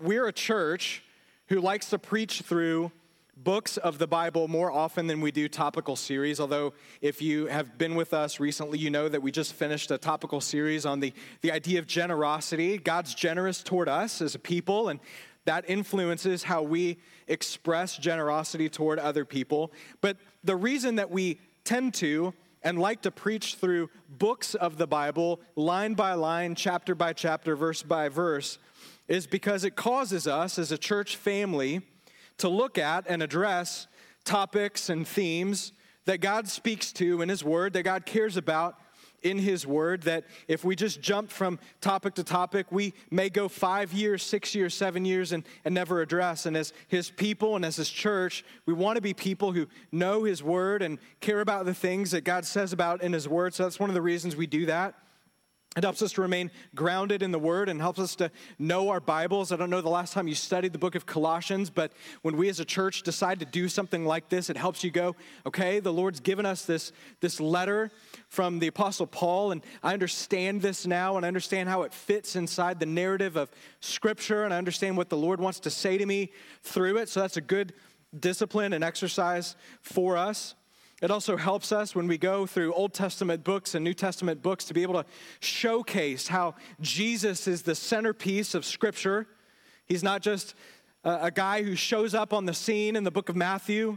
we're a church who likes to preach through books of the Bible more often than we do topical series. Although, if you have been with us recently, you know that we just finished a topical series on the, the idea of generosity. God's generous toward us as a people, and that influences how we express generosity toward other people. But the reason that we tend to and like to preach through books of the Bible, line by line, chapter by chapter, verse by verse, is because it causes us as a church family to look at and address topics and themes that God speaks to in His Word, that God cares about in His Word, that if we just jump from topic to topic, we may go five years, six years, seven years, and, and never address. And as His people and as His church, we want to be people who know His Word and care about the things that God says about in His Word. So that's one of the reasons we do that. It helps us to remain grounded in the Word and helps us to know our Bibles. I don't know the last time you studied the book of Colossians, but when we as a church decide to do something like this, it helps you go, okay, the Lord's given us this, this letter from the Apostle Paul, and I understand this now, and I understand how it fits inside the narrative of Scripture, and I understand what the Lord wants to say to me through it. So that's a good discipline and exercise for us. It also helps us when we go through Old Testament books and New Testament books to be able to showcase how Jesus is the centerpiece of Scripture. He's not just a guy who shows up on the scene in the book of Matthew,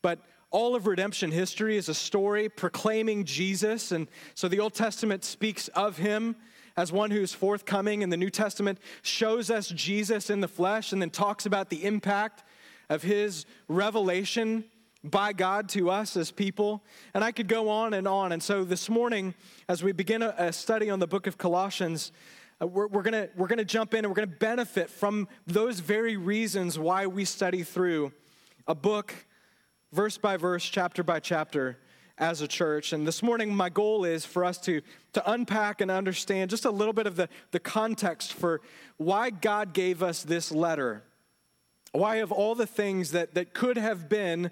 but all of redemption history is a story proclaiming Jesus. And so the Old Testament speaks of him as one who's forthcoming, and the New Testament shows us Jesus in the flesh and then talks about the impact of his revelation by God to us as people. And I could go on and on. And so this morning, as we begin a, a study on the book of Colossians, uh, we're, we're going we're gonna jump in and we're going to benefit from those very reasons why we study through a book, verse by verse, chapter by chapter, as a church. And this morning, my goal is for us to, to unpack and understand just a little bit of the, the context for why God gave us this letter. Why, of all the things that, that could have been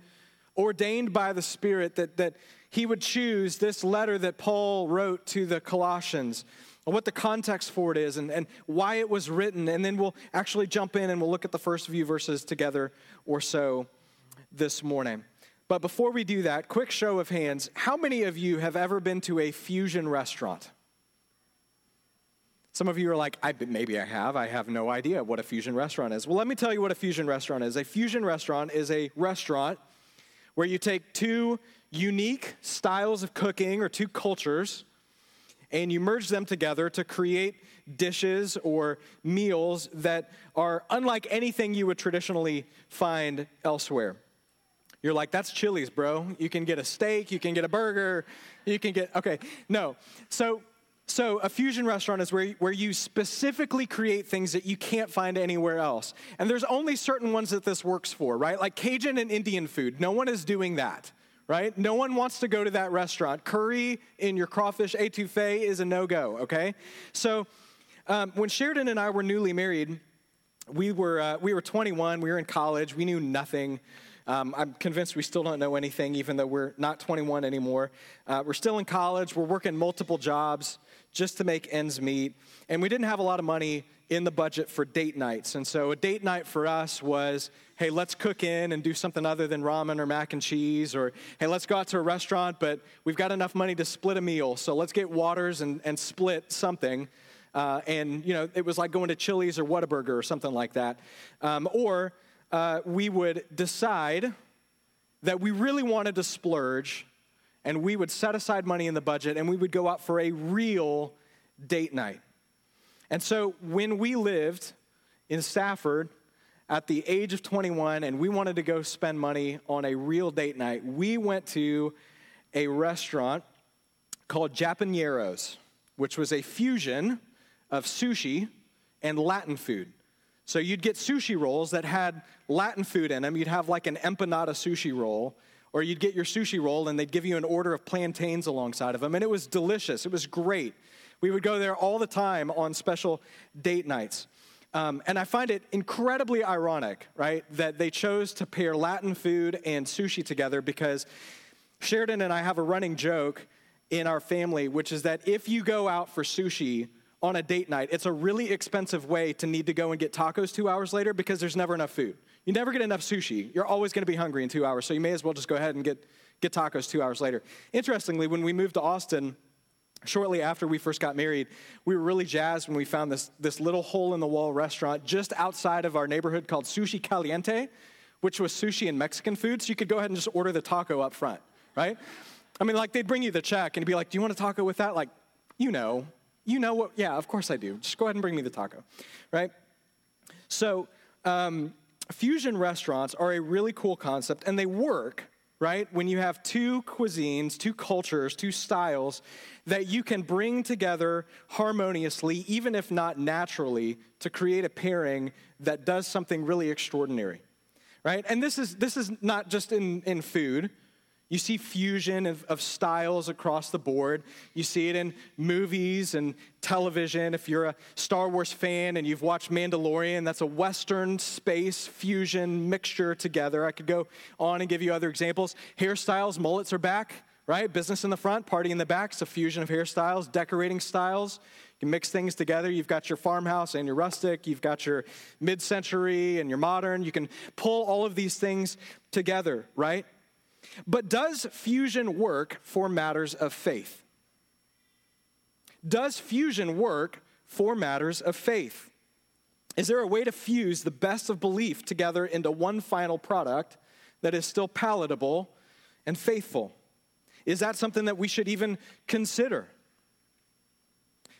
ordained by the Spirit that, that he would choose this letter that Paul wrote to the Colossians, and what the context for it is, and, and why it was written. And then we'll actually jump in and we'll look at the first few verses together or so this morning. But before we do that, quick show of hands how many of you have ever been to a fusion restaurant? Some of you are like, I, maybe I have. I have no idea what a fusion restaurant is. Well, let me tell you what a fusion restaurant is. A fusion restaurant is a restaurant where you take two unique styles of cooking or two cultures and you merge them together to create dishes or meals that are unlike anything you would traditionally find elsewhere. You're like, that's Chili's, bro. You can get a steak, you can get a burger, you can get, okay. No. So so, a fusion restaurant is where, where you specifically create things that you can't find anywhere else. And there's only certain ones that this works for, right? Like Cajun and Indian food. No one is doing that, right? No one wants to go to that restaurant. Curry in your crawfish etouffee is a no go, okay? So, um, when Sheridan and I were newly married, we were, uh, we were 21, we were in college, we knew nothing. Um, I'm convinced we still don't know anything, even though we're not 21 anymore. Uh, we're still in college, we're working multiple jobs just to make ends meet. And we didn't have a lot of money in the budget for date nights. And so a date night for us was hey, let's cook in and do something other than ramen or mac and cheese, or hey, let's go out to a restaurant, but we've got enough money to split a meal. So let's get waters and, and split something. Uh, and, you know, it was like going to Chili's or Whataburger or something like that. Um, or uh, we would decide that we really wanted to splurge and we would set aside money in the budget and we would go out for a real date night. And so when we lived in Stafford at the age of 21 and we wanted to go spend money on a real date night, we went to a restaurant called Japaneros, which was a fusion of sushi and Latin food. So you'd get sushi rolls that had Latin food in them. You'd have like an empanada sushi roll, or you'd get your sushi roll and they'd give you an order of plantains alongside of them. And it was delicious, it was great. We would go there all the time on special date nights. Um, and I find it incredibly ironic, right, that they chose to pair Latin food and sushi together because Sheridan and I have a running joke in our family, which is that if you go out for sushi on a date night, it's a really expensive way to need to go and get tacos two hours later because there's never enough food. You never get enough sushi. You're always going to be hungry in two hours, so you may as well just go ahead and get, get tacos two hours later. Interestingly, when we moved to Austin, shortly after we first got married, we were really jazzed when we found this, this little hole in the wall restaurant just outside of our neighborhood called Sushi Caliente, which was sushi and Mexican food. So you could go ahead and just order the taco up front, right? I mean, like they'd bring you the check and be like, Do you want a taco with that? Like, you know, you know what? Yeah, of course I do. Just go ahead and bring me the taco, right? So, um, fusion restaurants are a really cool concept and they work, right? When you have two cuisines, two cultures, two styles that you can bring together harmoniously, even if not naturally, to create a pairing that does something really extraordinary, right? And this is, this is not just in, in food. You see fusion of, of, styles across the board. You see it in movies and television. If you're a Star Wars fan and you've watched Mandalorian, that's a Western space fusion mixture together. I could go on and give you other examples. Hairstyles, mullets are back, right? Business in the front, party in the back. It's a fusion of hairstyles, decorating styles. You can mix things together. You've got your farmhouse and your rustic. You've got your mid century and your modern. You can pull all of these things together, right? But does fusion work for matters of faith? Does fusion work for matters of faith? Is there a way to fuse the best of belief together into one final product that is still palatable and faithful? Is that something that we should even consider?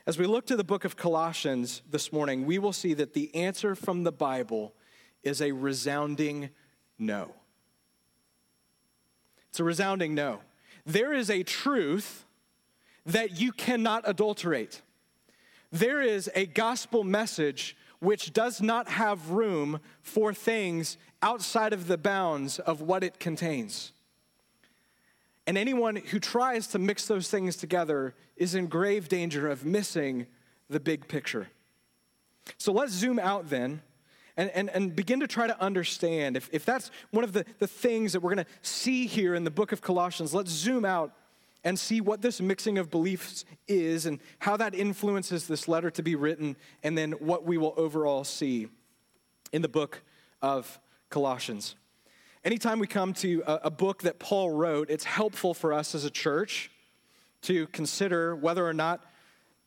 As we look to the book of Colossians this morning, we will see that the answer from the Bible is a resounding no. It's a resounding no. There is a truth that you cannot adulterate. There is a gospel message which does not have room for things outside of the bounds of what it contains. And anyone who tries to mix those things together is in grave danger of missing the big picture. So let's zoom out then and, and, and begin to try to understand. If, if that's one of the, the things that we're going to see here in the book of Colossians, let's zoom out and see what this mixing of beliefs is and how that influences this letter to be written, and then what we will overall see in the book of Colossians. Anytime we come to a, a book that Paul wrote, it's helpful for us as a church to consider whether or not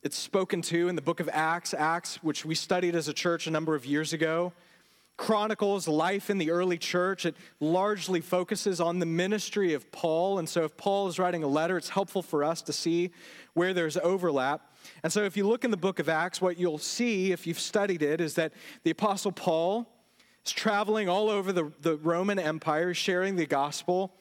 it's spoken to in the book of Acts, Acts, which we studied as a church a number of years ago, chronicles life in the early church. It largely focuses on the ministry of Paul. And so, if Paul is writing a letter, it's helpful for us to see where there's overlap. And so, if you look in the book of Acts, what you'll see, if you've studied it, is that the Apostle Paul is traveling all over the, the Roman Empire, sharing the gospel.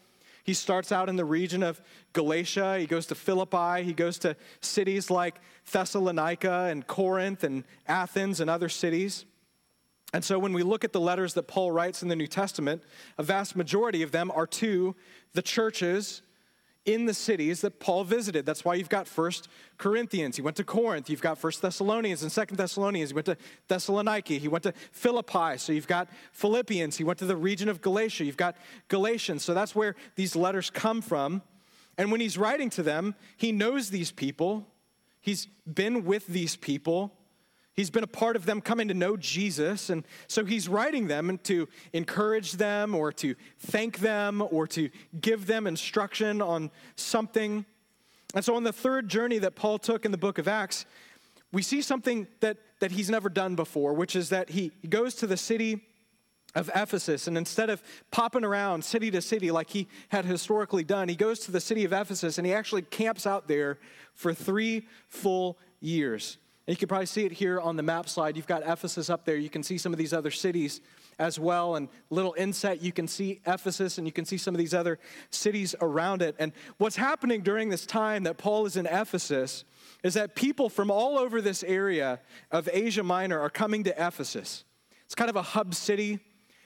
He starts out in the region of Galatia. He goes to Philippi. He goes to cities like Thessalonica and Corinth and Athens and other cities. And so when we look at the letters that Paul writes in the New Testament, a vast majority of them are to the churches in the cities that Paul visited. That's why you've got First Corinthians. He went to Corinth. You've got First Thessalonians and Second Thessalonians. He went to Thessaloniki. He went to Philippi. So you've got Philippians. He went to the region of Galatia. You've got Galatians. So that's where these letters come from. And when he's writing to them, he knows these people. He's been with these people. He's been a part of them coming to know Jesus. And so he's writing them to encourage them or to thank them or to give them instruction on something. And so on the third journey that Paul took in the book of Acts, we see something that, that he's never done before, which is that he goes to the city of Ephesus. And instead of popping around city to city like he had historically done, he goes to the city of Ephesus and he actually camps out there for three full years. And you can probably see it here on the map slide. You've got Ephesus up there. You can see some of these other cities as well. And little inset, you can see Ephesus and you can see some of these other cities around it. And what's happening during this time that Paul is in Ephesus is that people from all over this area of Asia Minor are coming to Ephesus. It's kind of a hub city.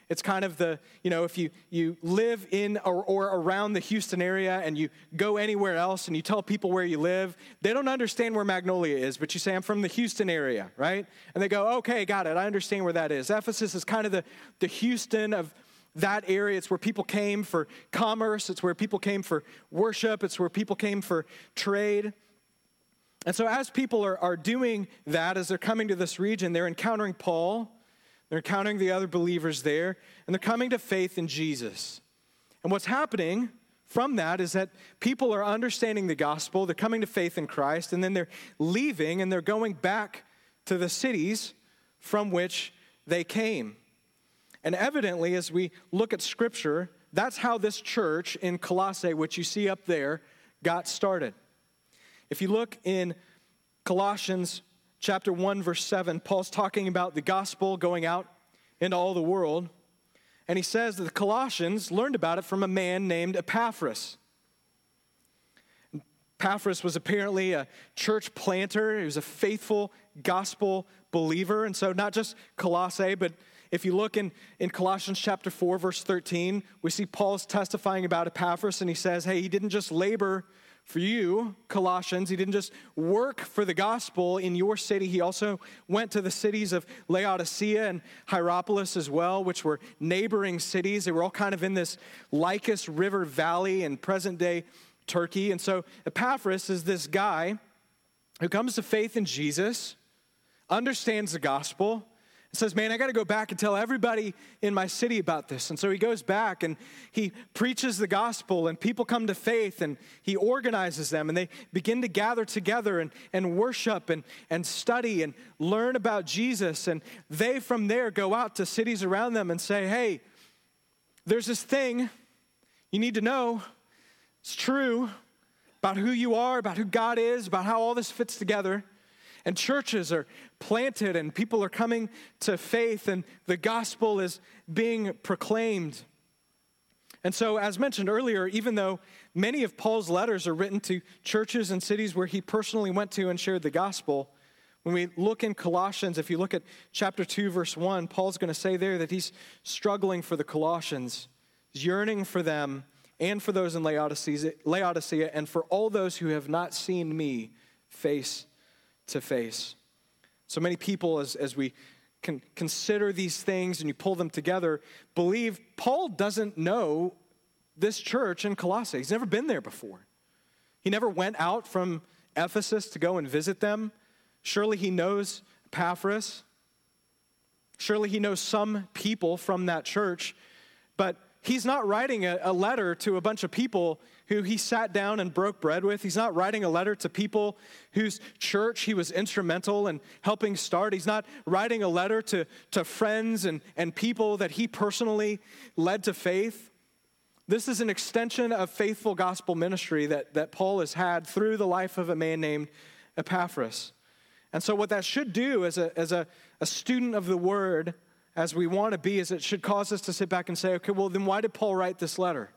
It's kind of the, you know, if you, you live in or, or, around the Houston area and you go anywhere else and you tell people where you live, they don't understand where Magnolia is, but you say, I'm from the Houston area, right? And they go, okay, got it. I understand where that is. Ephesus is kind of the, the Houston of that area. It's where people came for commerce, it's where people came for worship, it's where people came for trade. And so, as people are, are doing that, as they're coming to this region, they're encountering Paul, they're encountering the other believers there, and they're coming to faith in Jesus. And what's happening from that is that people are understanding the gospel, they're coming to faith in Christ, and then they're leaving and they're going back to the cities from which they came. And evidently, as we look at scripture, that's how this church in Colossae, which you see up there, got started. If you look in Colossians chapter 1 verse 7, Paul's talking about the gospel going out into all the world. And he says that the Colossians learned about it from a man named Epaphras. Epaphras was apparently a church planter. He was a faithful gospel believer. And so, not just Colossae, but if you look in, in Colossians chapter 4, verse 13, we see Paul's testifying about Epaphras, and he says, Hey, he didn't just labor for you, Colossians. He didn't just work for the gospel in your city, he also went to the cities of Laodicea and Hierapolis as well, which were neighboring cities. They were all kind of in this Lycus River Valley in present day Turkey. And so Epaphras is this guy who comes to faith in Jesus, understands the gospel, says, Man, I got to go back and tell everybody in my city about this. And so he goes back and he preaches the gospel, and people come to faith, and he organizes them, and they begin to gather together and, and worship and, and study and learn about Jesus. And they from there go out to cities around them and say, Hey, there's this thing you need to know. It's true about who you are, about who God is, about how all this fits together. And churches are planted and people are coming to faith and the gospel is being proclaimed. And so, as mentioned earlier, even though many of Paul's letters are written to churches and cities where he personally went to and shared the gospel, when we look in Colossians, if you look at chapter 2, verse 1, Paul's going to say there that he's struggling for the Colossians, he's yearning for them and for those in Laodicea, Laodicea and for all those who have not seen me face to face. So many people, as, as we can consider these things and you pull them together, believe Paul doesn't know this church in Colossae. He's never been there before. He never went out from Ephesus to go and visit them. Surely he knows Epaphras. Surely he knows some people from that church, but he's not writing a, a, letter to a bunch of people who he sat down and broke bread with. He's not writing a letter to people whose church he was instrumental in helping start. He's not writing a letter to, to friends and, and people that he personally led to faith. This is an extension of faithful gospel ministry that, that Paul has had through the life of a man named Epaphras. And so, what that should do as a, as a, a student of the word, as we want to be, is it should cause us to sit back and say, okay, well, then why did Paul write this letter?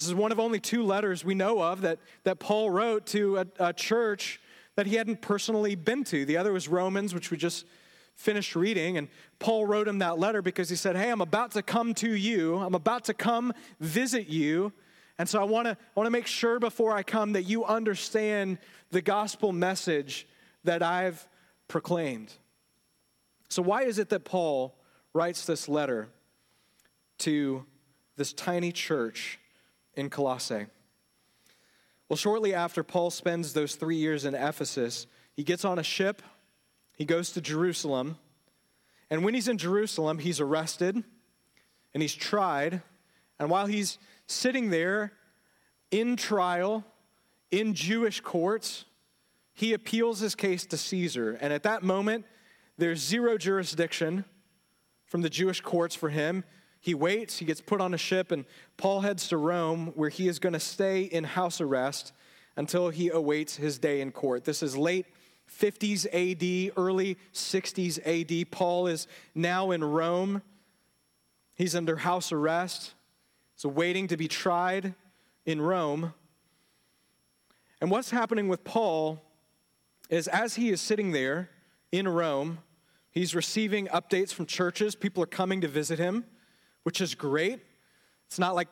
This is one of only two letters we know of that, that Paul wrote to a, a church that he hadn't personally been to. The other was Romans, which we just finished reading. And Paul wrote him that letter because he said, Hey, I'm about to come to you, I'm about to come visit you. And so I want to want to make sure before I come that you understand the gospel message that I've proclaimed. So, why is it that Paul writes this letter to this tiny church in Colossae? Well, shortly after Paul spends those three years in Ephesus, he gets on a ship, he goes to Jerusalem, and when he's in Jerusalem, he's arrested and he's tried. And while he's sitting there in trial in Jewish courts, he appeals his case to Caesar. And at that moment, there's zero jurisdiction from the Jewish courts for him. He waits, he gets put on a ship, and Paul heads to Rome, where he is going to stay in house arrest until he awaits his day in court. This is late 50s AD, early 60s AD. Paul is now in Rome. He's under house arrest, so waiting to be tried in Rome. And what's happening with Paul is as he is sitting there in Rome, He's receiving updates from churches. People are coming to visit him, which is great. It's not like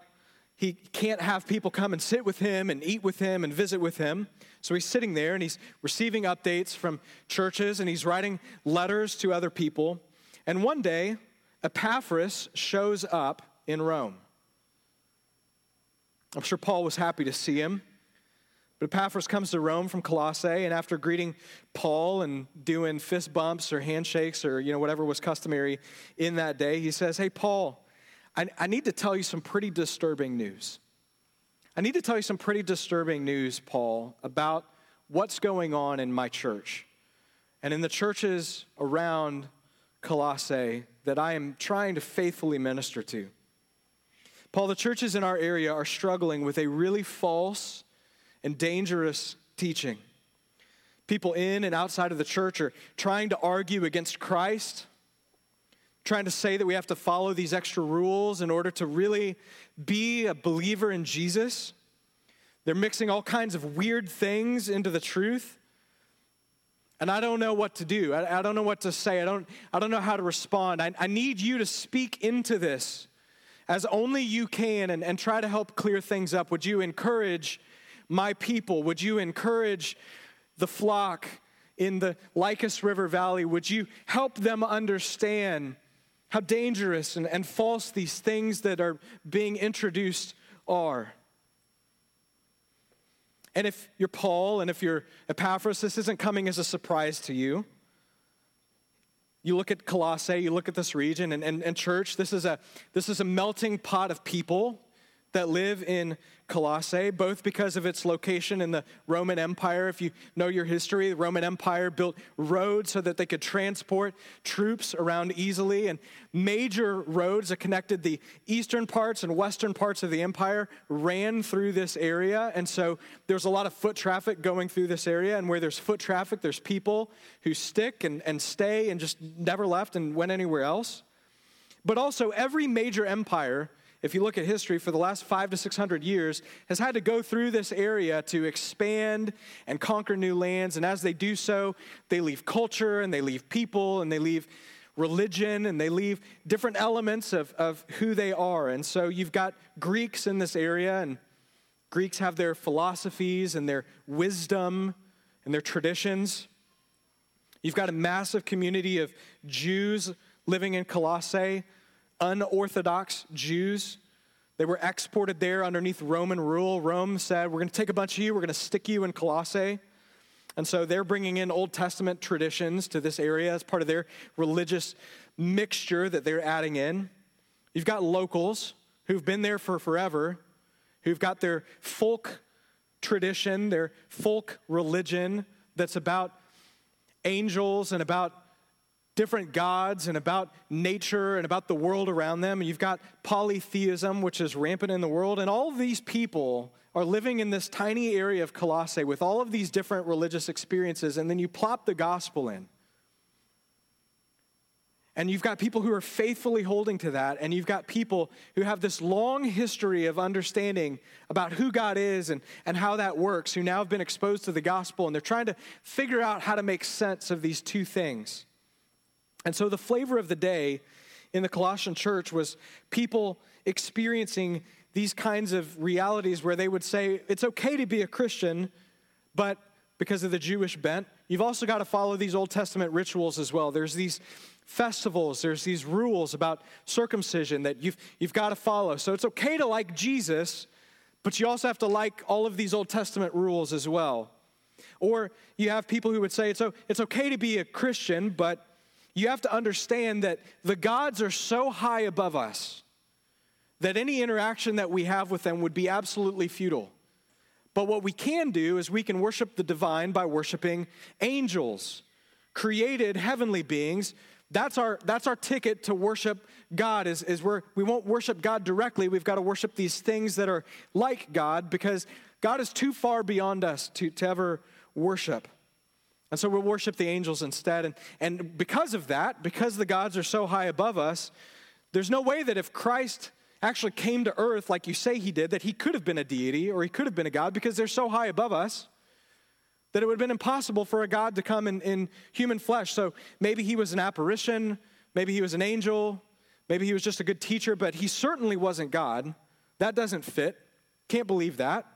he can't have people come and sit with him and eat with him and visit with him. So he's sitting there and he's receiving updates from churches and he's writing letters to other people. And one day, Epaphras shows up in Rome. I'm sure Paul was happy to see him. But Epaphras comes to Rome from Colossae, and after greeting Paul and doing fist bumps or handshakes or you know whatever was customary in that day, he says, "Hey, Paul, I, I need to tell you some pretty disturbing news. I need to tell you some pretty disturbing news, Paul, about what's going on in my church and in the churches around Colossae that I am trying to faithfully minister to." Paul, the churches in our area are struggling with a really false and dangerous teaching. People in and outside of the church are trying to argue against Christ, trying to say that we have to follow these extra rules in order to really be a believer in Jesus. They're mixing all kinds of weird things into the truth. And I don't know what to do. I, I, don't know what to say. I don't, I don't know how to respond. I, I need you to speak into this as only you can and, and try to help clear things up. Would you encourage my people? Would you encourage the flock in the Lycus River Valley? Would you help them understand how dangerous and, and false these things that are being introduced are? And if you're Paul and if you're Epaphras, this isn't coming as a surprise to you. You look at Colossae, you look at this region, and, and, and church, this is, a, this is a melting pot of people that live in Colossae, both because of its location in the Roman Empire. If you know your history, the Roman Empire built roads so that they could transport troops around easily, and major roads that connected the eastern parts and western parts of the empire ran through this area. And so there's a lot of foot traffic going through this area, and where there's foot traffic, there's people who stick and, and stay and just never left and went anywhere else. But also, every major empire if you look at history for the last five to 600 years, has had to go through this area to expand and conquer new lands. And as they do so, they leave culture and they leave people and they leave religion and they leave different elements of, of who they are. And so you've got Greeks in this area, and Greeks have their philosophies and their wisdom and their traditions. You've got a massive community of Jews living in Colossae unorthodox Jews. They were exported there underneath Roman rule. Rome said, We're going to take a bunch of you, we're going to stick you in Colossae. And so they're bringing in Old Testament traditions to this area as part of their religious mixture that they're adding in. You've got locals who've been there for forever, who've got their folk tradition, their folk religion that's about angels and about different gods and about nature and about the world around them. And You've got polytheism, which is rampant in the world. And all these people are living in this tiny area of Colossae with all of these different religious experiences. And then you plop the gospel in. And you've got people who are faithfully holding to that. And you've got people who have this long history of understanding about who God is and, and how that works, who now have been exposed to the gospel. And they're trying to figure out how to make sense of these two things. And so the flavor of the day in the Colossian church was people experiencing these kinds of realities where they would say, it's okay to be a Christian, but because of the Jewish bent, you've also got to follow these Old Testament rituals as well. There's these festivals, there's these rules about circumcision that you've, you've got to follow. So it's okay to like Jesus, but you also have to like all of these Old Testament rules as well. Or you have people who would say it's, it's okay to be a Christian, but you have to understand that the gods are so high above us that any interaction that we have with them would be absolutely futile. But what we can do is we can worship the divine by worshiping angels, created heavenly beings. That's our, that's our ticket to worship God is, is where we won't worship God directly. We've got to worship these things that are like God because God is too far beyond us to, to ever worship. And so we'll worship the angels instead. And, and because of that, because the gods are so high above us, there's no way that if Christ actually came to earth like you say he did, that he could have been a deity or he could have been a God because they're so high above us that it would have been impossible for a God to come in, in human flesh. So maybe he was an apparition, maybe he was an angel, maybe he was just a good teacher, but he certainly wasn't God. That doesn't fit. Can't believe that.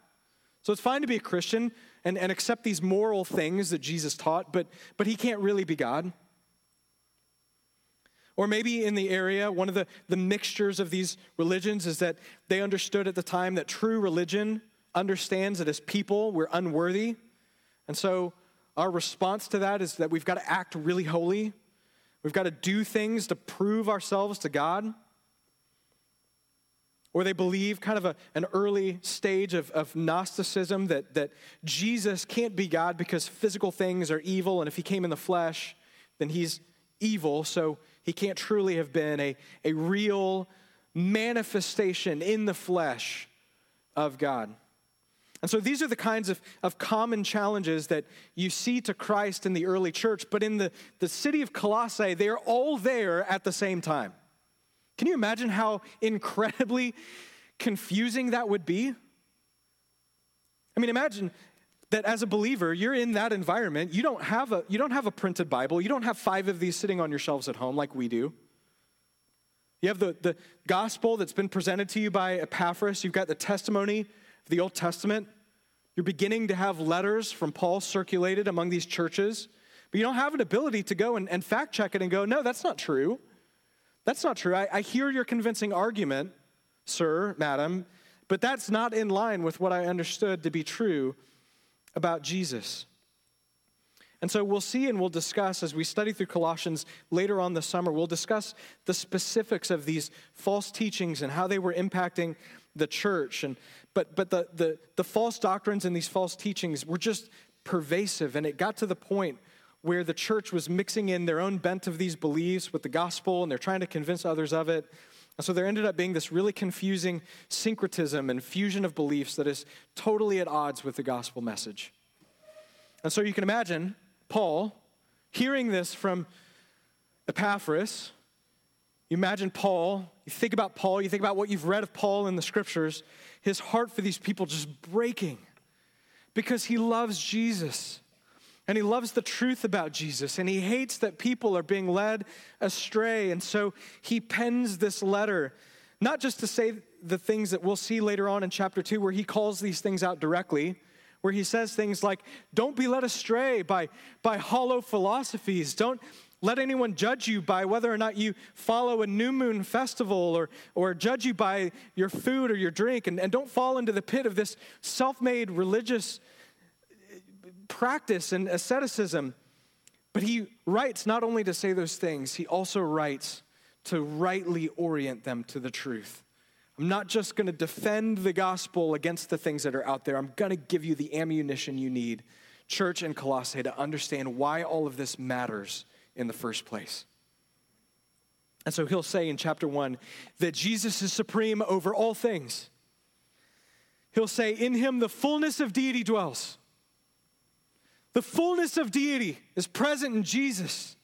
So it's fine to be a Christian, and, and accept these moral things that Jesus taught, but, but he can't really be God. Or maybe in the area, one of the, the mixtures of these religions is that they understood at the time that true religion understands that as people, we're unworthy. And so our response to that is that we've got to act really holy. We've got to do things to prove ourselves to God. Or they believe, kind of a, an early stage of, of Gnosticism, that, that Jesus can't be God because physical things are evil, and if he came in the flesh, then he's evil, so he can't truly have been a, a real manifestation in the flesh of God. And so these are the kinds of, of common challenges that you see to Christ in the early church, but in the, the city of Colossae, they are all there at the same time. Can you imagine how incredibly confusing that would be? I mean, imagine that as a believer, you're in that environment. You don't have a, you don't have a printed Bible. You don't have five of these sitting on your shelves at home like we do. You have the, the gospel that's been presented to you by Epaphras. You've got the testimony of the Old Testament. You're beginning to have letters from Paul circulated among these churches, but you don't have an ability to go and, and fact check it and go, no, that's not true. That's not true. I, I hear your convincing argument, sir, madam, but that's not in line with what I understood to be true about Jesus. And so we'll see and we'll discuss as we study through Colossians later on this summer, we'll discuss the specifics of these false teachings and how they were impacting the church. And, but but the, the, the false doctrines and these false teachings were just pervasive. And it got to the point where the church was mixing in their own bent of these beliefs with the gospel and they're trying to convince others of it. And so there ended up being this really confusing syncretism and fusion of beliefs that is totally at odds with the gospel message. And so you can imagine Paul hearing this from Epaphras. You imagine Paul, you think about Paul, you think about what you've read of Paul in the scriptures, his heart for these people just breaking because he loves Jesus. And he loves the truth about Jesus, and he hates that people are being led astray. And so he pens this letter, not just to say the things that we'll see later on in chapter 2, where he calls these things out directly, where he says things like, Don't be led astray by, by hollow philosophies. Don't let anyone judge you by whether or not you follow a new moon festival or, or judge you by your food or your drink. And, and don't fall into the pit of this self made religious practice and asceticism. But he writes not only to say those things, he also writes to rightly orient them to the truth. I'm not just going to defend the gospel against the things that are out there. I'm going to give you the ammunition you need, church in Colossae, to understand why all of this matters in the first place. And so he'll say in chapter one that Jesus is supreme over all things. He'll say, In him the fullness of deity dwells. The fullness of deity is present in Jesus.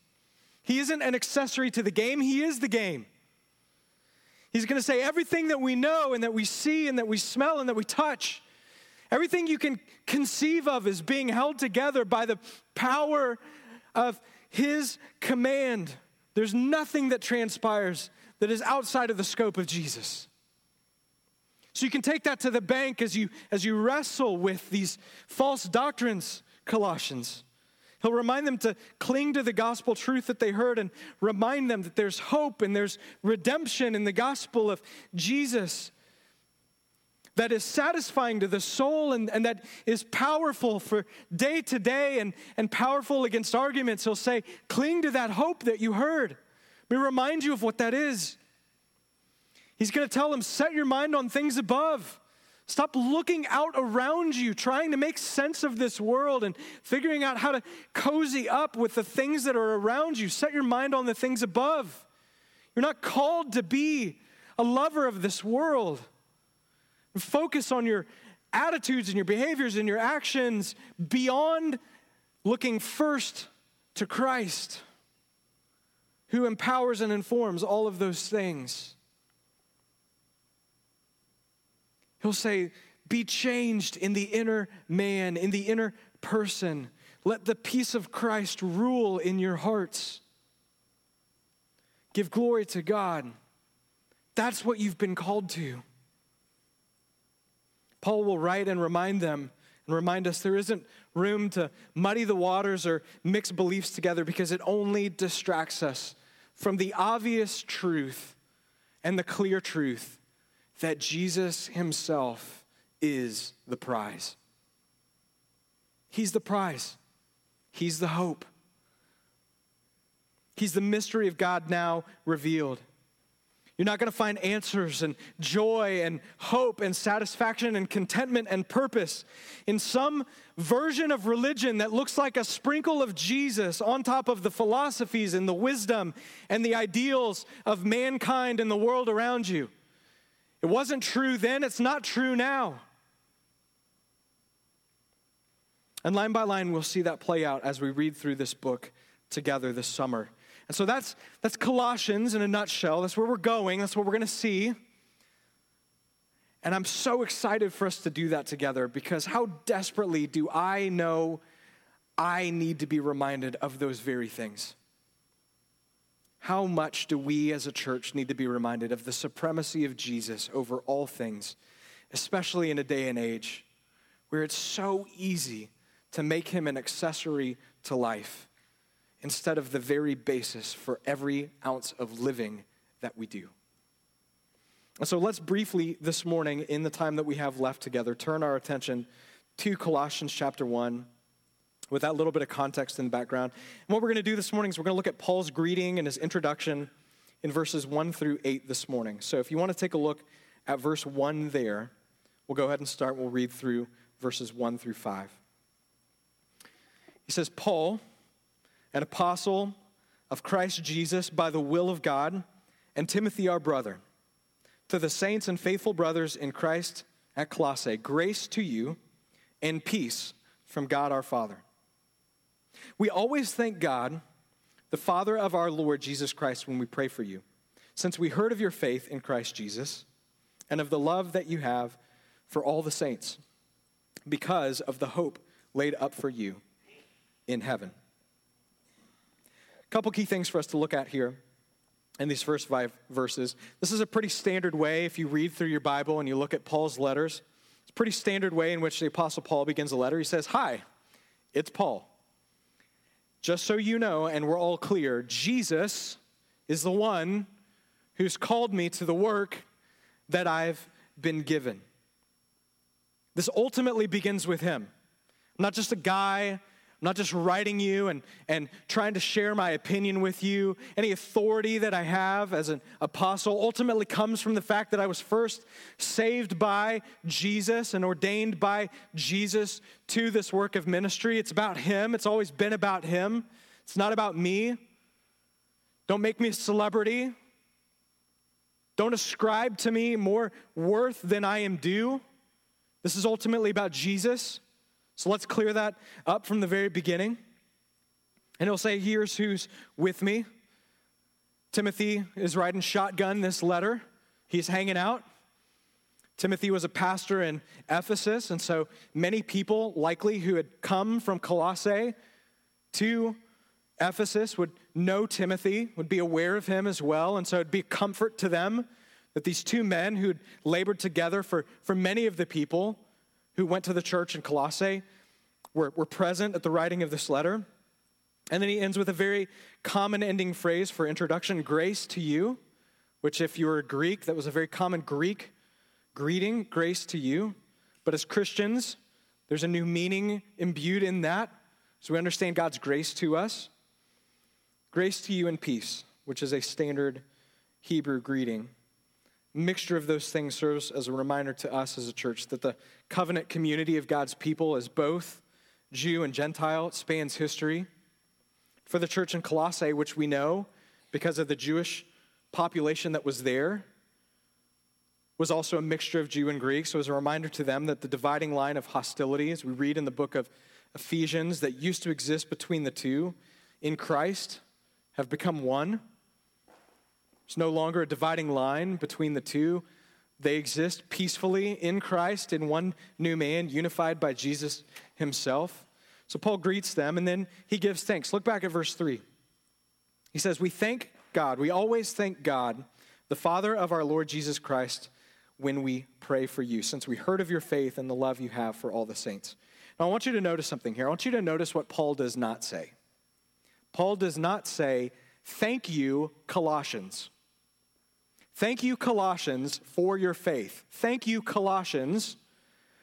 He isn't an accessory to the game, He is the game. He's going to say everything that we know and that we see and that we smell and that we touch, everything you can conceive of is being held together by the power of His command. There's nothing that transpires that is outside of the scope of Jesus. So you can take that to the bank as you, as you wrestle with these false doctrines Colossians. He'll remind them to cling to the gospel truth that they heard and remind them that there's hope and there's redemption in the gospel of Jesus that is satisfying to the soul and, and that is powerful for day to day and, and powerful against arguments. He'll say, cling to that hope that you heard. Let me remind you of what that is. He's going to tell them, set your mind on things above Stop looking out around you, trying to make sense of this world and figuring out how to cozy up with the things that are around you. Set your mind on the things above. You're not called to be a lover of this world. Focus on your attitudes and your behaviors and your actions beyond looking first to Christ, who empowers and informs all of those things. He'll say, Be changed in the inner man, in the inner person. Let the peace of Christ rule in your hearts. Give glory to God. That's what you've been called to. Paul will write and remind them and remind us there isn't room to muddy the waters or mix beliefs together because it only distracts us from the obvious truth and the clear truth that Jesus himself is the prize. He's the prize. He's the hope. He's the mystery of God now revealed. You're not going to find answers and joy and hope and satisfaction and contentment and purpose in some version of religion that looks like a sprinkle of Jesus on top of the philosophies and the wisdom and the ideals of mankind and the world around you. It wasn't true then, it's not true now. And line by line, we'll see that play out as we read through this book together this summer. And so that's, that's Colossians in a nutshell. That's where we're going, that's what we're going to see. And I'm so excited for us to do that together because how desperately do I know I need to be reminded of those very things? How much do we as a church need to be reminded of the supremacy of Jesus over all things, especially in a day and age where it's so easy to make him an accessory to life instead of the very basis for every ounce of living that we do. And so let's briefly this morning, in the time that we have left together, turn our attention to Colossians chapter 1 with that little bit of context in the background. And what we're going to do this morning is we're going to look at Paul's greeting and his introduction in verses 1 through 8 this morning. So if you want to take a look at verse 1 there, we'll go ahead and start. We'll read through verses 1 through 5. He says, Paul, an apostle of Christ Jesus by the will of God, and Timothy, our brother, to the saints and faithful brothers in Christ at Colossae, grace to you and peace from God our Father. We always thank God, the Father of our Lord Jesus Christ, when we pray for you, since we heard of your faith in Christ Jesus and of the love that you have for all the saints, because of the hope laid up for you in heaven. A couple key things for us to look at here in these first five verses. This is a pretty standard way if you read through your Bible and you look at Paul's letters. It's a pretty standard way in which the Apostle Paul begins a letter. He says, Hi, it's Paul. Just so you know, and we're all clear, Jesus is the one who's called me to the work that I've been given. This ultimately begins with him. I'm not just a guy I'm not just writing you and, and trying to share my opinion with you. Any authority that I have as an apostle ultimately comes from the fact that I was first saved by Jesus and ordained by Jesus to this work of ministry. It's about Him, it's always been about Him. It's not about me. Don't make me a celebrity. Don't ascribe to me more worth than I am due. This is ultimately about Jesus. So let's clear that up from the very beginning. And he'll say, Here's who's with me. Timothy is riding shotgun this letter. He's hanging out. Timothy was a pastor in Ephesus, and so many people, likely who had come from Colossae to Ephesus, would know Timothy, would be aware of him as well. And so it'd be a comfort to them that these two men who'd labored together for, for many of the people who went to the church in Colossae were, were present at the writing of this letter. And then he ends with a very common ending phrase for introduction grace to you, which, if you were a Greek, that was a very common Greek greeting, grace to you. But as Christians, there's a new meaning imbued in that. So we understand God's grace to us. Grace to you and peace, which is a standard Hebrew greeting mixture of those things serves as a reminder to us as a church that the covenant community of God's people is both Jew and Gentile. It spans history. For the church in Colossae, which we know because of the Jewish population that was there, was also a mixture of Jew and Greek. So, as a reminder to them that the dividing line of hostility, as we read in the book of Ephesians, that used to exist between the two in Christ have become one. There's no longer a dividing line between the two. They exist peacefully in Christ, in one new man, unified by Jesus himself. So Paul greets them and then he gives thanks. Look back at verse 3. He says, We thank God, we always thank God, the Father of our Lord Jesus Christ, when we pray for you, since we heard of your faith and the love you have for all the saints. Now, I want you to notice something here. I want you to notice what Paul does not say. Paul does not say, Thank you, Colossians. Thank you, Colossians, for your faith. Thank you, Colossians,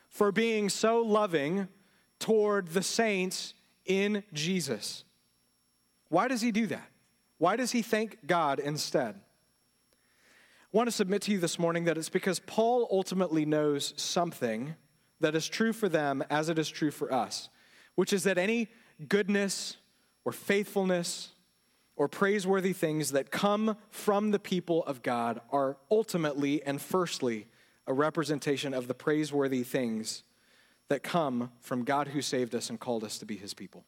for being so loving toward the saints in Jesus. Why does he do that? Why does he thank God instead? I want to submit to you this morning that it's because Paul ultimately knows something that is true for them as it is true for us, which is that any goodness or faithfulness or praiseworthy things that come from the people of God are ultimately and firstly a representation of the praiseworthy things that come from God who saved us and called us to be his people.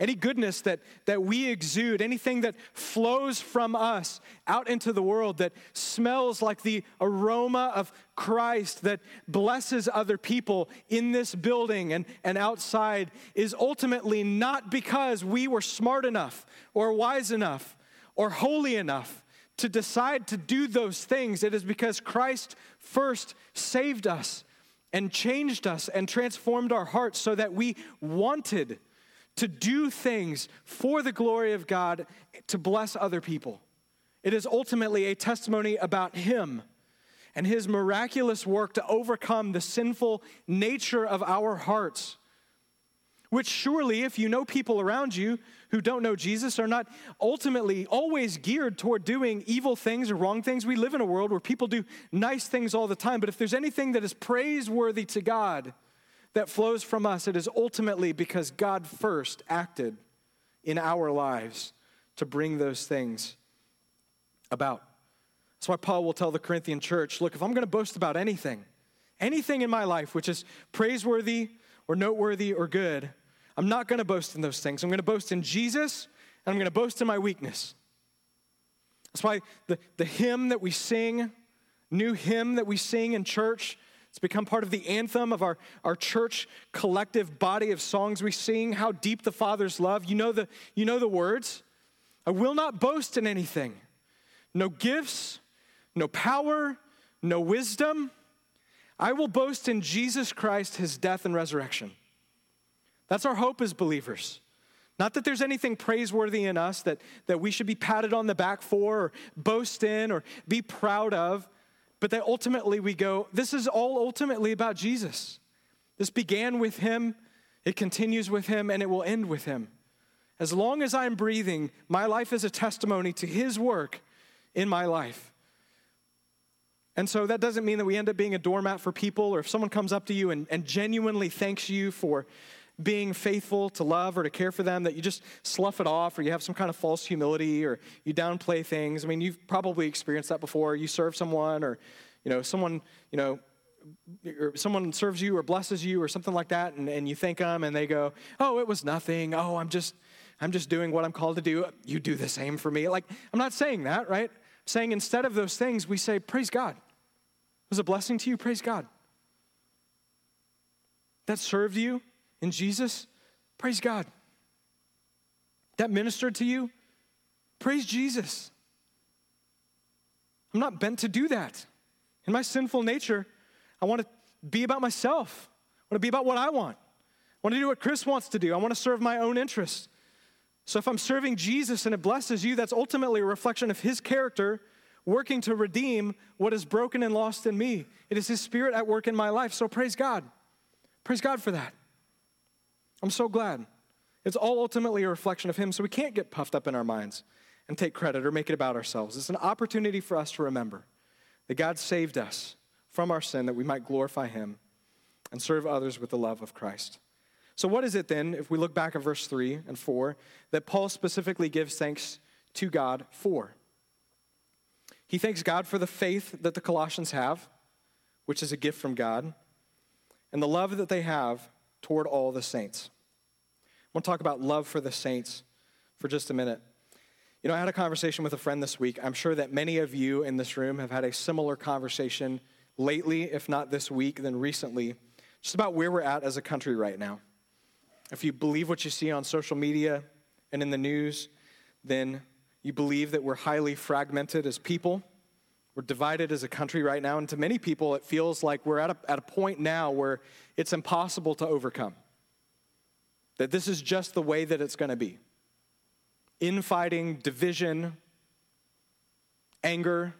Any goodness that, that we exude, anything that flows from us out into the world that smells like the aroma of Christ, that blesses other people in this building and, and outside, is ultimately not because we were smart enough or wise enough or holy enough to decide to do those things. It is because Christ first saved us and changed us and transformed our hearts so that we wanted to do things for the glory of God to bless other people. It is ultimately a testimony about Him and His miraculous work to overcome the sinful nature of our hearts. Which, surely, if you know people around you who don't know Jesus, are not ultimately always geared toward doing evil things or wrong things. We live in a world where people do nice things all the time, but if there's anything that is praiseworthy to God, that flows from us, it is ultimately because God first acted in our lives to bring those things about. That's why Paul will tell the Corinthian church look, if I'm going to boast about anything, anything in my life which is praiseworthy or noteworthy or good, I'm not going to boast in those things. I'm going to boast in Jesus and I'm going to boast in my weakness. That's why the, the hymn that we sing, new hymn that we sing in church, it's become part of the anthem of our, our church collective body of songs we sing, How Deep the Father's Love. You know the, you know the words. I will not boast in anything. No gifts, no power, no wisdom. I will boast in Jesus Christ, his death and resurrection. That's our hope as believers. Not that there's anything praiseworthy in us that, that we should be patted on the back for or boast in or be proud of, but that ultimately we go, this is all ultimately about Jesus. This began with him, it continues with him, and it will end with him. As long as I'm breathing, my life is a testimony to his work in my life. And so that doesn't mean that we end up being a doormat for people, or if someone comes up to you and, and genuinely thanks you for being faithful to love or to care for them, that you just slough it off or you have some kind of false humility or you downplay things. I mean, you've probably experienced that before. You serve someone or, you know, someone, you know, or someone serves you or blesses you or something like that and, and you thank them and they go, oh, it was nothing. Oh, I'm just, I'm just doing what I'm called to do. You do the same for me. Like, I'm not saying that, right? I'm saying instead of those things, we say, praise God. It was a blessing to you, praise God. That served you, in Jesus, praise God. That ministered to you, praise Jesus. I'm not bent to do that. In my sinful nature, I want to be about myself. I want to be about what I want. I want to do what Chris wants to do. I want to serve my own interests. So if I'm serving Jesus and it blesses you, that's ultimately a reflection of his character working to redeem what is broken and lost in me. It is his spirit at work in my life. So praise God. Praise God for that. I'm so glad. It's all ultimately a reflection of Him, so we can't get puffed up in our minds and take credit or make it about ourselves. It's an opportunity for us to remember that God saved us from our sin that we might glorify Him and serve others with the love of Christ. So, what is it then, if we look back at verse 3 and 4, that Paul specifically gives thanks to God for? He thanks God for the faith that the Colossians have, which is a gift from God, and the love that they have toward all the saints. I want to talk about love for the saints for just a minute. You know, I had a conversation with a friend this week. I'm sure that many of you in this room have had a similar conversation lately, if not this week, then recently, just about where we're at as a country right now. If you believe what you see on social media and in the news, then you believe that we're highly fragmented as people. We're divided as a country right now, and to many people, it feels like we're at a, at a point now where it's impossible to overcome. That this is just the way that it's going to be. Infighting, division, anger.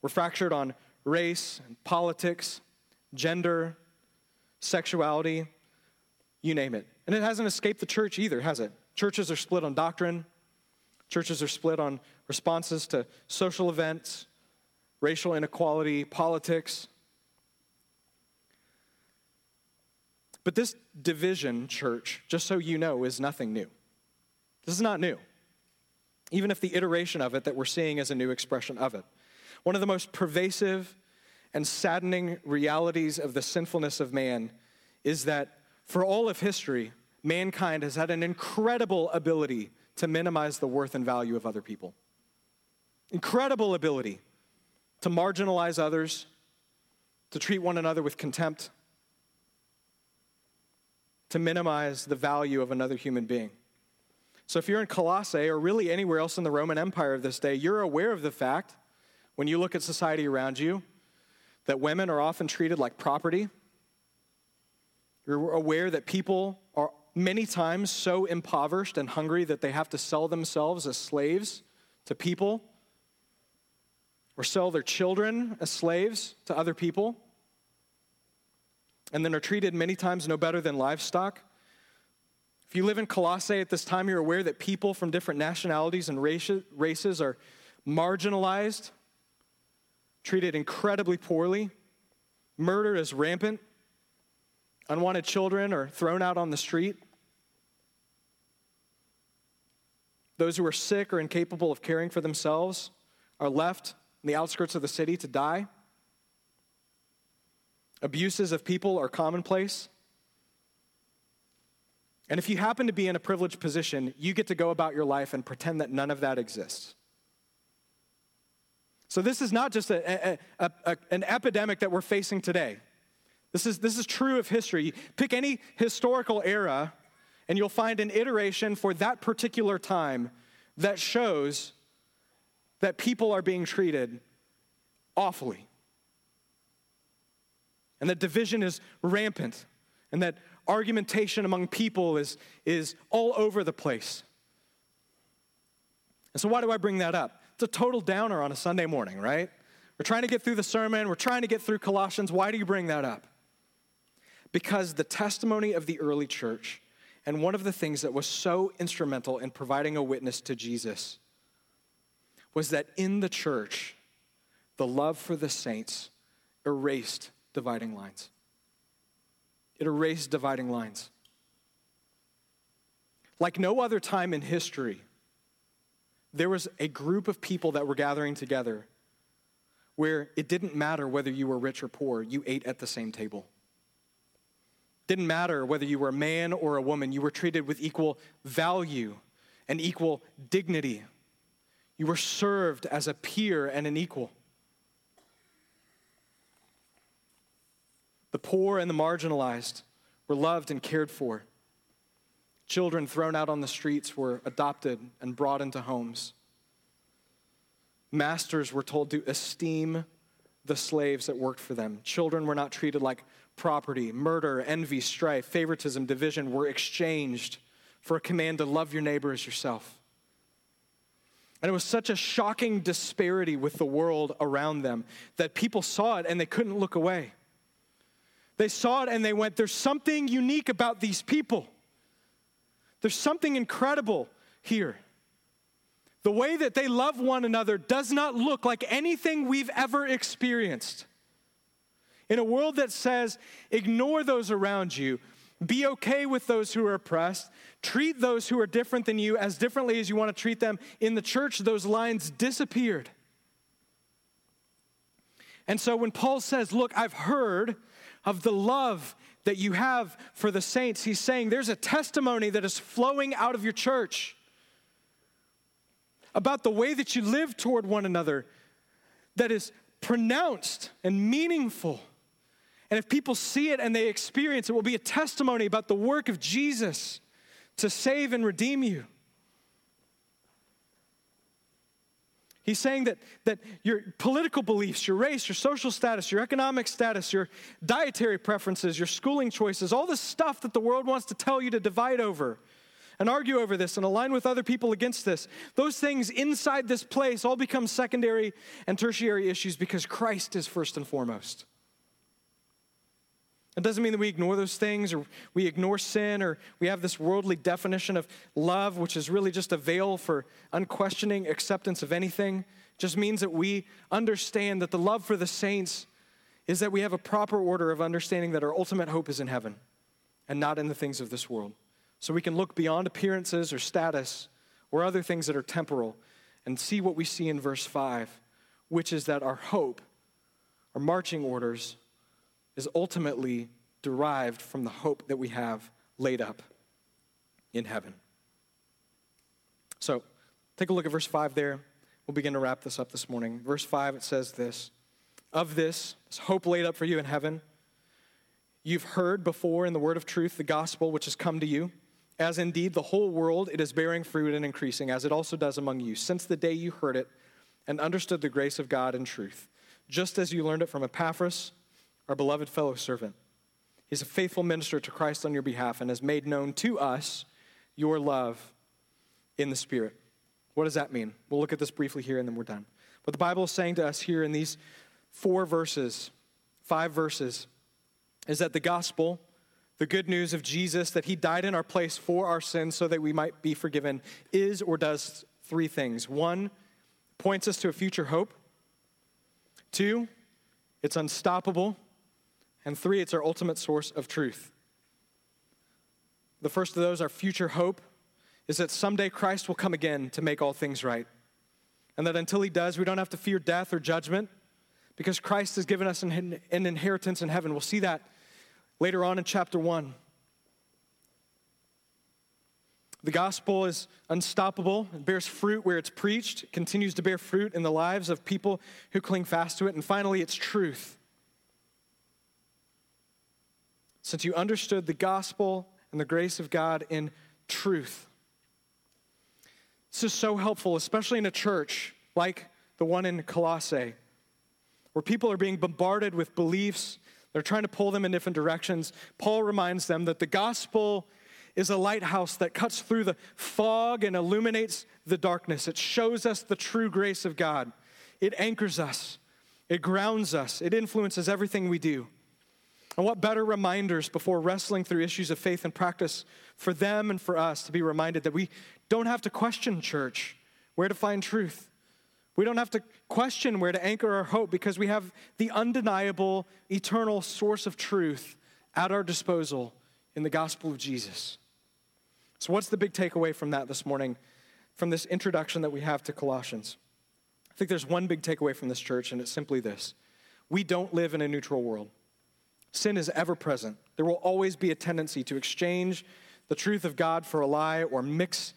We're fractured on race and politics, gender, sexuality, you name it. And it hasn't escaped the church either, has it? Churches are split on doctrine, churches are split on responses to social events, racial inequality, politics. But this division, church, just so you know, is nothing new. This is not new, even if the iteration of it that we're seeing is a new expression of it. One of the most pervasive and saddening realities of the sinfulness of man is that for all of history, mankind has had an incredible ability to minimize the worth and value of other people. Incredible ability to marginalize others, to treat one another with contempt, to minimize the value of another human being. So, if you're in Colossae or really anywhere else in the Roman Empire of this day, you're aware of the fact, when you look at society around you, that women are often treated like property. You're aware that people are many times so impoverished and hungry that they have to sell themselves as slaves to people or sell their children as slaves to other people and then are treated many times no better than livestock. If you live in Colossae at this time, you're aware that people from different nationalities and races are marginalized, treated incredibly poorly. Murder is rampant. Unwanted children are thrown out on the street. Those who are sick or incapable of caring for themselves are left in the outskirts of the city to die. Abuses of people are commonplace. And if you happen to be in a privileged position, you get to go about your life and pretend that none of that exists. So, this is not just a, a, a, a, an epidemic that we're facing today. This is, this is true of history. Pick any historical era, and you'll find an iteration for that particular time that shows that people are being treated awfully. And that division is rampant, and that argumentation among people is, is all over the place. And so, why do I bring that up? It's a total downer on a Sunday morning, right? We're trying to get through the sermon, we're trying to get through Colossians. Why do you bring that up? Because the testimony of the early church, and one of the things that was so instrumental in providing a witness to Jesus, was that in the church, the love for the saints erased dividing lines. It erased dividing lines. Like no other time in history, there was a group of people that were gathering together where it didn't matter whether you were rich or poor, you ate at the same table. Didn't matter whether you were a man or a woman, you were treated with equal value and equal dignity. You were served as a peer and an equal. The poor and the marginalized were loved and cared for. Children thrown out on the streets were adopted and brought into homes. Masters were told to esteem the slaves that worked for them. Children were not treated like property. Murder, envy, strife, favoritism, division were exchanged for a command to love your neighbor as yourself. And it was such a shocking disparity with the world around them that people saw it and they couldn't look away. They saw it and they went, There's something unique about these people. There's something incredible here. The way that they love one another does not look like anything we've ever experienced. In a world that says, ignore those around you, be okay with those who are oppressed, treat those who are different than you as differently as you want to treat them, in the church, those lines disappeared. And so when Paul says, Look, I've heard of the love that you have for the saints, he's saying there's a testimony that is flowing out of your church about the way that you live toward one another that is pronounced and meaningful. And if people see it and they experience it, will be a testimony about the work of Jesus to save and redeem you. He's saying that, that your political beliefs, your race, your social status, your economic status, your dietary preferences, your schooling choices, all the stuff that the world wants to tell you to divide over, and argue over this and align with other people against this. Those things inside this place all become secondary and tertiary issues because Christ is first and foremost. It doesn't mean that we ignore those things or we ignore sin or we have this worldly definition of love, which is really just a veil for unquestioning acceptance of anything. It just means that we understand that the love for the saints is that we have a proper order of understanding that our ultimate hope is in heaven and not in the things of this world. So we can look beyond appearances or status or other things that are temporal and see what we see in verse 5, which is that our hope, our marching orders, is ultimately derived from the hope that we have laid up in heaven. So take a look at verse 5 there. We'll begin to wrap this up this morning. Verse 5, it says this Of this, this hope laid up for you in heaven, you've heard before in the word of truth the gospel which has come to you as indeed the whole world it is bearing fruit and increasing, as it also does among you, since the day you heard it and understood the grace of God in truth, just as you learned it from Epaphras, our beloved fellow servant. He's a faithful minister to Christ on your behalf and has made known to us your love in the Spirit. What does that mean? We'll look at this briefly here and then we're done. What the Bible is saying to us here in these four verses, five verses, is that the gospel the good news of Jesus, that he died in our place for our sins so that we might be forgiven, is or does three things. One, points us to a future hope. Two, it's unstoppable. And three, it's our ultimate source of truth. The first of those, our future hope, is that someday Christ will come again to make all things right. And that until he does, we don't have to fear death or judgment because Christ has given us an, inheritance in heaven. We'll see that Later on in chapter 1, the gospel is unstoppable. It bears fruit where it's preached, continues to bear fruit in the lives of people who cling fast to it. And finally, it's truth. Since you understood the gospel and the grace of God in truth. This is so helpful, especially in a church like the one in Colossae, where people are being bombarded with beliefs they're trying to pull them in different directions. Paul reminds them that the gospel is a lighthouse that cuts through the fog and illuminates the darkness. It shows us the true grace of God. It anchors us, it grounds us, it influences everything we do. And what better reminders before wrestling through issues of faith and practice for them and for us to be reminded that we don't have to question church, where to find truth. We don't have to question where to anchor our hope because we have the undeniable, eternal source of truth at our disposal in the gospel of Jesus. So, what's the big takeaway from that this morning, from this introduction that we have to Colossians? I think there's one big takeaway from this church, and it's simply this we don't live in a neutral world. Sin is ever present. There will always be a tendency to exchange the truth of God for a lie or mix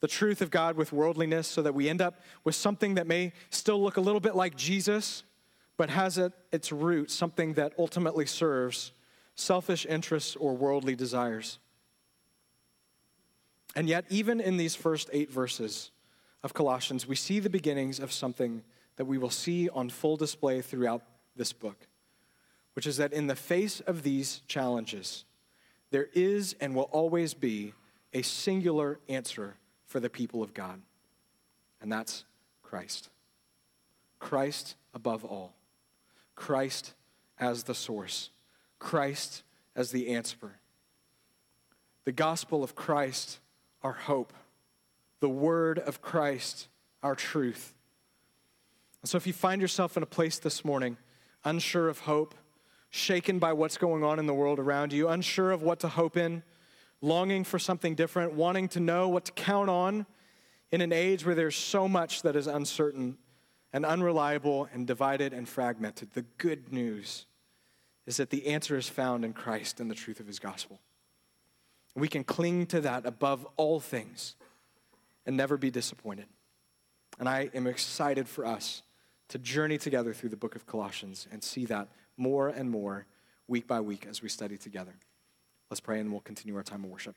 the truth of God with worldliness so that we end up with something that may still look a little bit like Jesus, but has at its root something that ultimately serves selfish interests or worldly desires. And yet, even in these first eight verses of Colossians, we see the beginnings of something that we will see on full display throughout this book, which is that in the face of these challenges, there is and will always be a singular answer for the people of God, and that's Christ. Christ above all. Christ as the source. Christ as the answer. The gospel of Christ, our hope. The word of Christ, our truth. And so if you find yourself in a place this morning, unsure of hope, shaken by what's going on in the world around you, unsure of what to hope in, longing for something different, wanting to know what to count on in an age where there's so much that is uncertain and unreliable and divided and fragmented. The good news is that the answer is found in Christ and the truth of his gospel. We can cling to that above all things and never be disappointed. And I am excited for us to journey together through the book of Colossians and see that more and more week by week as we study together. Let's pray and we'll continue our time of worship.